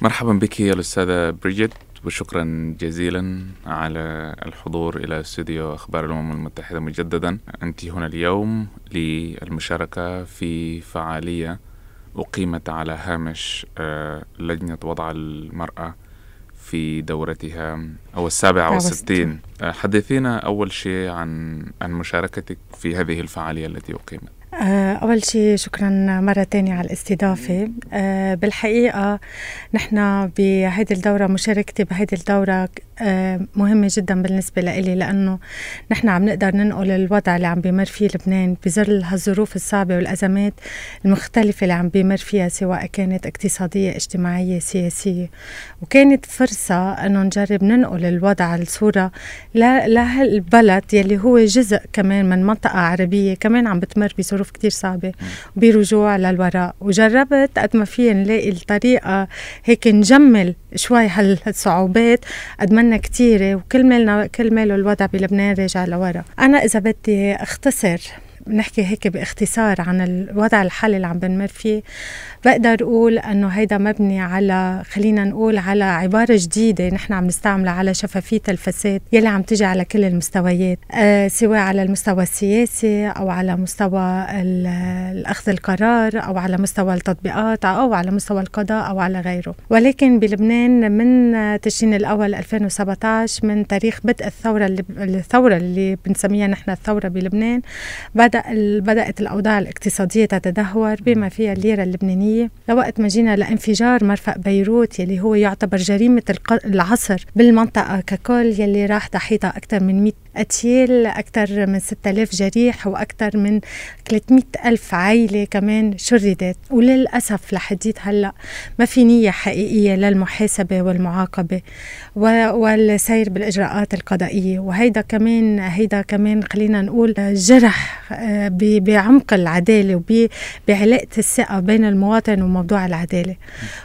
مرحبا بك يا الأستاذة بريجيت وشكرا جزيلا على الحضور إلى استوديو أخبار الأمم المتحدة مجددا. أنت هنا اليوم للمشاركة في فعالية أقيمت على هامش آه، لجنة وضع المرأة في دورتها أو السابعة والستين آه، حدثينا أول شيء عن عن مشاركتك في هذه الفعالية التي أقيمت. آه، أول شيء شكرا مرة تانية على الاستضافة. آه، بالحقيقة نحن بهيدي الدورة مشاركتي بهيدي الدورة آه، مهمة جدا بالنسبة لإلي لأنه نحن عم نقدر ننقل الوضع اللي عم بيمر فيه لبنان بظل هالظروف الصعبة والأزمات المختلفة اللي عم بيمر فيها سواء كانت اقتصادية اجتماعية سياسية. وكانت فرصة أنه نجرب ننقل الوضع الصورة لهالبلد يلي هو جزء كمان من منطقة عربية كمان عم بتمر بظروف كتير صعبة. وبرجوع للوراء. وجربت قد ما في نلاقي الطريقة هيك نجمل شوي هالصعوبات. قد ما عنا كتيرة وكل مالنا كل ماله الوضع بلبنان راجع لورا. أنا إذا بدي أختصر بنحكي هيك باختصار عن الوضع الحالي اللي عم بنمر فيه. بقدر أقول إنه هيدا مبني على خلينا نقول على عبارة جديدة نحن عم نستعملها على شفافية الفساد يلي عم تجي على كل المستويات آه سواء على المستوى السياسي أو على مستوى الأخذ القرار أو على مستوى التطبيقات أو على مستوى القضاء أو على غيره. ولكن بلبنان من تشرين الأول 2017 من تاريخ بدء الثورة اللي الثورة اللي بنسميها نحن الثورة بلبنان بدأ بدأت الأوضاع الاقتصادية تتدهور بما فيها الليرة اللبنانية. الإنسانية لوقت ما جينا لانفجار مرفأ بيروت يلي هو يعتبر جريمة العصر بالمنطقة ككل يلي راح ضحيتها أكثر من 100 قتيل أكثر من 6000 جريح وأكثر من 300 ألف عائلة كمان شردت. وللأسف لحديت هلأ ما في نية حقيقية للمحاسبة والمعاقبة والسير بالإجراءات القضائية. وهيدا كمان هيدا كمان خلينا نقول جرح بعمق العدالة وبعلاقة الثقة بين المواطن وموضوع العدالة.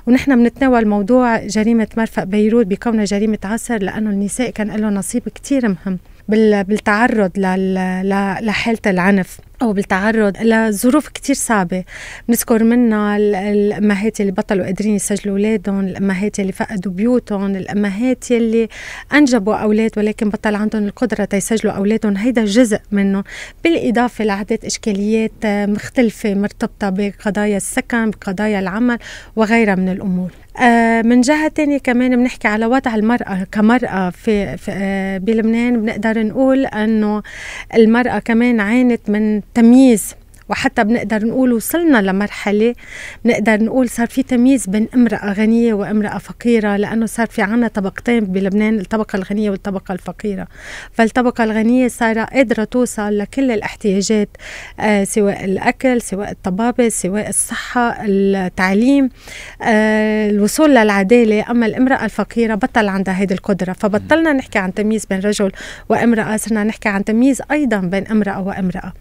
ونحن بنتناول موضوع جريمة مرفأ بيروت بكونها جريمة عصر لأنه النساء كان لهم نصيب كتير مهم. بالتعرض لحالة العنف أو بالتعرض لظروف كتير صعبة. بنذكر منها الأمهات اللي بطلوا قادرين يسجلوا أولادهم الأمهات اللي فقدوا بيوتهم الأمهات اللي أنجبوا أولاد ولكن بطل عندهم القدرة تيسجلوا أولادهم. هيدا جزء منه. بالإضافة لعدة إشكاليات مختلفة مرتبطة بقضايا السكن بقضايا العمل وغيرها من الأمور. من جهة تانية كمان بنحكي على وضع المرأة كمرأة في, في آه بلبنان بنقدر نقول أنه المرأة كمان عانت من تمييز وحتى بنقدر نقول وصلنا لمرحلة بنقدر نقول صار في تمييز بين امرأة غنية وامرأة فقيرة لأنه صار في عنا طبقتين بلبنان الطبقة الغنية والطبقة الفقيرة. فالطبقة الغنية صار قادرة توصل لكل الاحتياجات آه سواء الأكل سواء الطبابة سواء الصحة التعليم آه الوصول للعدالة. أما الامرأة الفقيرة بطل عندها هيدي القدرة. فبطلنا نحكي عن تمييز بين رجل وامرأة صرنا نحكي عن تمييز أيضا بين امرأة وامرأة.